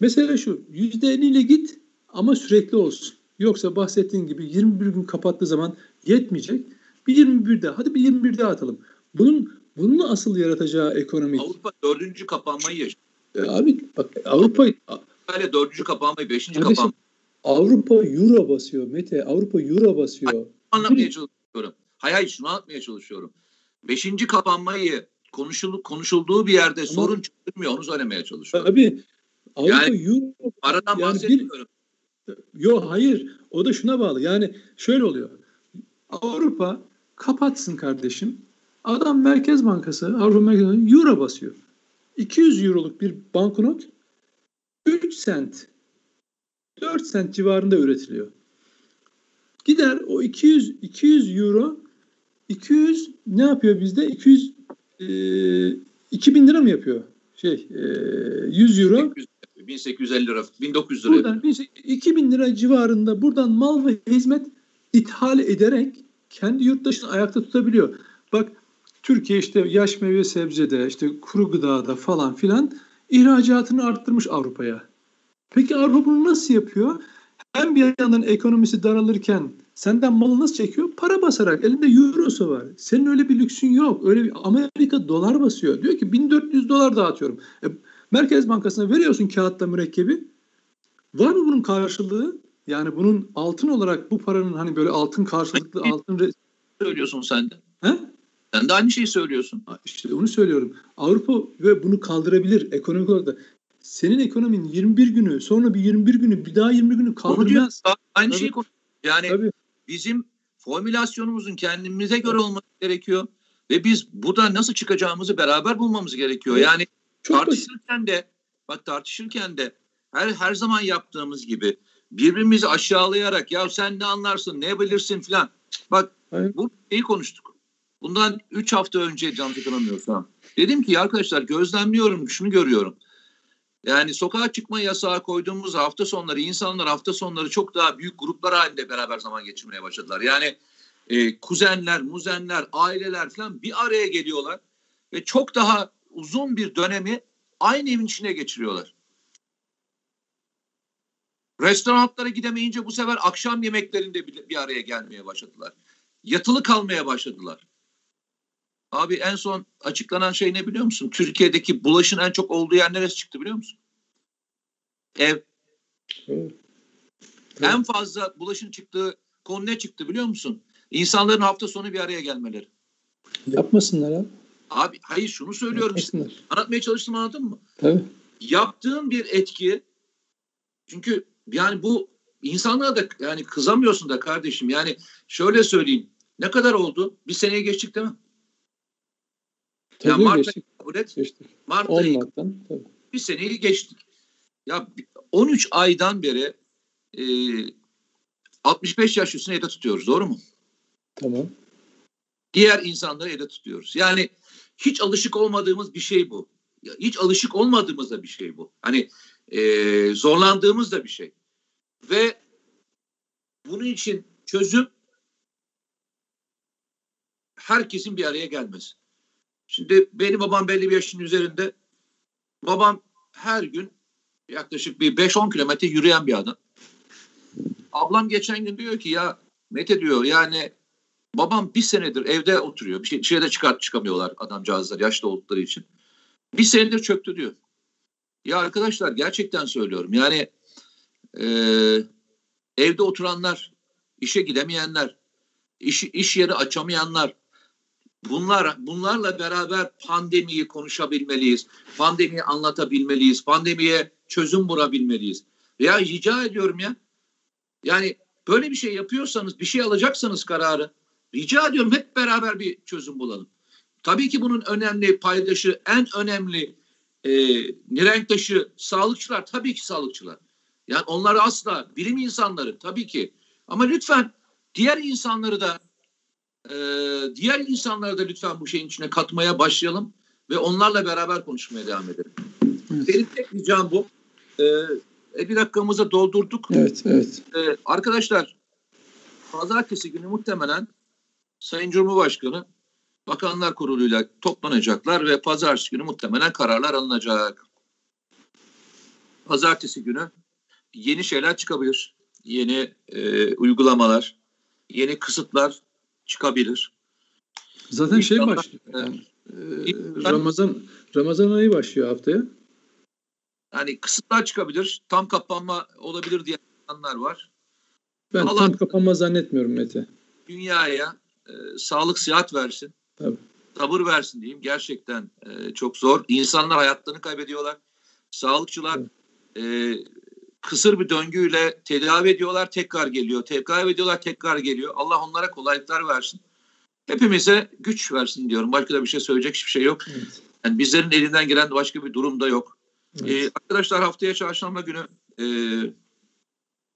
Mesela şu yüzde ile git ama sürekli olsun. Yoksa bahsettiğin gibi 21 gün kapattığı zaman yetmeyecek. Bir 21 daha. Hadi bir 21 daha atalım. Bunun bunun asıl yaratacağı ekonomik. Avrupa dördüncü kapanmayı yaşıyor. E, abi bak Avrupa Böyle dördüncü kapanmayı, beşinci Kardeşim, kapanmayı Avrupa euro basıyor Mete. Avrupa euro basıyor. anlatmaya çalışıyorum. Hayır hayır şunu anlatmaya çalışıyorum. Beşinci kapanmayı konuşul, konuşulduğu bir yerde sorun çıkmıyor. Onu söylemeye çalışıyorum. Abi Avrupa Yani- euro Aradan yani bahsetmiyorum. Yo hayır. O da şuna bağlı. Yani şöyle oluyor. Avrupa kapatsın kardeşim. Adam Merkez Bankası, Avrupa Merkez Bankası euro basıyor. 200 euroluk bir banknot 3 sent 4 sent civarında üretiliyor. Gider o 200 200 euro 200 ne yapıyor bizde? 200 e, 2000 lira mı yapıyor? Şey e, 100 euro 1850 lira, 1900 lira. Buradan bir- 2000 lira civarında buradan mal ve hizmet ithal ederek kendi yurttaşını ayakta tutabiliyor. Bak Türkiye işte yaş meyve sebzede, işte kuru gıdada falan filan ihracatını arttırmış Avrupa'ya. Peki Avrupa bunu nasıl yapıyor? Hem bir yandan ekonomisi daralırken senden malı nasıl çekiyor? Para basarak. Elinde eurosu var. Senin öyle bir lüksün yok. Öyle bir Amerika dolar basıyor. Diyor ki 1400 dolar dağıtıyorum. E, Merkez Bankası'na veriyorsun kağıtta mürekkebi. Var mı bunun karşılığı? Yani bunun altın olarak bu paranın hani böyle altın karşılıklı altın re- söylüyorsun sen de. He? Sen de aynı şeyi söylüyorsun. işte onu söylüyorum. Avrupa ve bunu kaldırabilir ekonomik olarak da. Senin ekonomin 21 günü sonra bir 21 günü bir daha 20 günü kaldırmaz. Aynı Tabii. şeyi. Yani Tabii. bizim formülasyonumuzun kendimize göre olması gerekiyor. Ve biz buradan nasıl çıkacağımızı beraber bulmamız gerekiyor. Yani Çok basit. tartışırken de bak tartışırken de her her zaman yaptığımız gibi birbirimizi aşağılayarak ya sen ne anlarsın ne bilirsin filan. Bak Aynen. bu şeyi konuştuk. Bundan 3 hafta önce can hatırlamıyorsam. Dedim ki arkadaşlar gözlemliyorum şunu görüyorum. Yani sokağa çıkma yasağı koyduğumuz hafta sonları insanlar hafta sonları çok daha büyük gruplar halinde beraber zaman geçirmeye başladılar. Yani e, kuzenler, muzenler, aileler falan bir araya geliyorlar ve çok daha uzun bir dönemi aynı evin içine geçiriyorlar. Restoranlara gidemeyince bu sefer akşam yemeklerinde bir araya gelmeye başladılar. Yatılı kalmaya başladılar. Abi en son açıklanan şey ne biliyor musun? Türkiye'deki bulaşın en çok olduğu yer neresi çıktı biliyor musun? Ev. Evet. En fazla bulaşın çıktığı konu ne çıktı biliyor musun? İnsanların hafta sonu bir araya gelmeleri. Yapmasınlar abi. Abi hayır şunu söylüyorum işte. Anlatmaya çalıştım anladın mı? Tabii. Yaptığın bir etki çünkü yani bu insanlara da yani kızamıyorsun da kardeşim. Yani şöyle söyleyeyim. Ne kadar oldu? Bir seneye geçtik değil mi? Tabii Mart geçtik. ayı kabul geçtik. Mart ayı Olmaktan. Tabii. bir seneyi geçtik. Ya 13 aydan beri e, 65 yaş üstüne evde tutuyoruz. Doğru mu? Tamam. Diğer insanları evde tutuyoruz. Yani hiç alışık olmadığımız bir şey bu. hiç alışık olmadığımız da bir şey bu. Hani e, zorlandığımız da bir şey. Ve bunun için çözüm herkesin bir araya gelmesi. Şimdi benim babam belli bir yaşın üzerinde. Babam her gün yaklaşık bir 5-10 kilometre yürüyen bir adam. Ablam geçen gün diyor ki ya Mete diyor yani babam bir senedir evde oturuyor. Bir şey dışarıda çıkart çıkamıyorlar adamcağızlar yaşlı oldukları için. Bir senedir çöktü diyor. Ya arkadaşlar gerçekten söylüyorum. Yani e, evde oturanlar, işe gidemeyenler, iş, iş yeri açamayanlar, bunlar bunlarla beraber pandemiyi konuşabilmeliyiz. Pandemiyi anlatabilmeliyiz. Pandemiye çözüm bulabilmeliyiz. Ya rica ediyorum ya. Yani böyle bir şey yapıyorsanız, bir şey alacaksanız kararı rica ediyorum hep beraber bir çözüm bulalım. Tabii ki bunun önemli paydaşı, en önemli e, nirenktaşı sağlıkçılar tabii ki sağlıkçılar. Yani onlar asla bilim insanları tabii ki. Ama lütfen diğer insanları da e, diğer insanları da lütfen bu şeyin içine katmaya başlayalım ve onlarla beraber konuşmaya devam edelim. Evet. Benim tek ricam bu. E, e, bir dakikamızı doldurduk. Evet, evet. E, arkadaşlar pazartesi günü muhtemelen Sayın Cumhurbaşkanı Bakanlar Kurulu'yla toplanacaklar ve pazartesi günü muhtemelen kararlar alınacak. Pazartesi günü yeni şeyler çıkabilir. Yeni e, uygulamalar, yeni kısıtlar çıkabilir. Zaten şey başlıyor. Yani, e, Ramazan Ramazan ayı başlıyor haftaya. Yani kısıtlar çıkabilir. Tam kapanma olabilir diye insanlar var. Ben Allah, tam kapanma zannetmiyorum Mete. Dünyaya e, sağlık sıhhat versin. Tabii. Sabır versin diyeyim. Gerçekten e, çok zor. İnsanlar hayatlarını kaybediyorlar. Sağlıkçılar e, kısır bir döngüyle tedavi ediyorlar, tekrar geliyor. Tedavi ediyorlar, tekrar geliyor. Allah onlara kolaylıklar versin. Hepimize güç versin diyorum. Başka da bir şey söyleyecek hiçbir şey yok. Evet. Yani bizlerin elinden gelen başka bir durum da yok. Evet. Ee, arkadaşlar haftaya çarşamba günü e,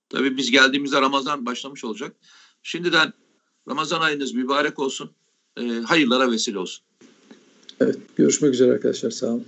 tabii biz geldiğimizde Ramazan başlamış olacak. Şimdiden Ramazan ayınız mübarek olsun. E, hayırlara vesile olsun. Evet, görüşmek üzere arkadaşlar. Sağ olun.